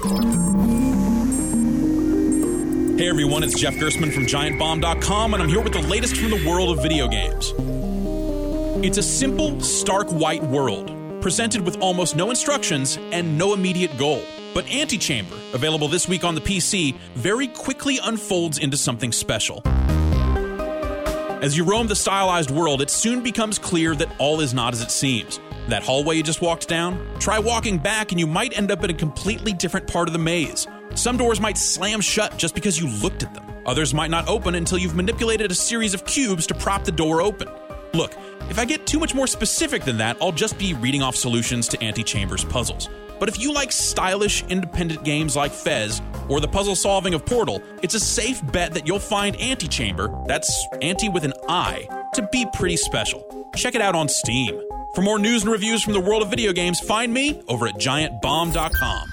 Hey everyone, it's Jeff Gerstmann from GiantBomb.com, and I'm here with the latest from the world of video games. It's a simple, stark white world, presented with almost no instructions and no immediate goal. But Antichamber, available this week on the PC, very quickly unfolds into something special. As you roam the stylized world, it soon becomes clear that all is not as it seems. That hallway you just walked down? Try walking back and you might end up in a completely different part of the maze. Some doors might slam shut just because you looked at them. Others might not open until you've manipulated a series of cubes to prop the door open. Look, if I get too much more specific than that, I'll just be reading off solutions to Antichamber's puzzles. But if you like stylish, independent games like Fez or the puzzle solving of Portal, it's a safe bet that you'll find Antichamber, that's Anti with an I, to be pretty special. Check it out on Steam. For more news and reviews from the world of video games, find me over at giantbomb.com.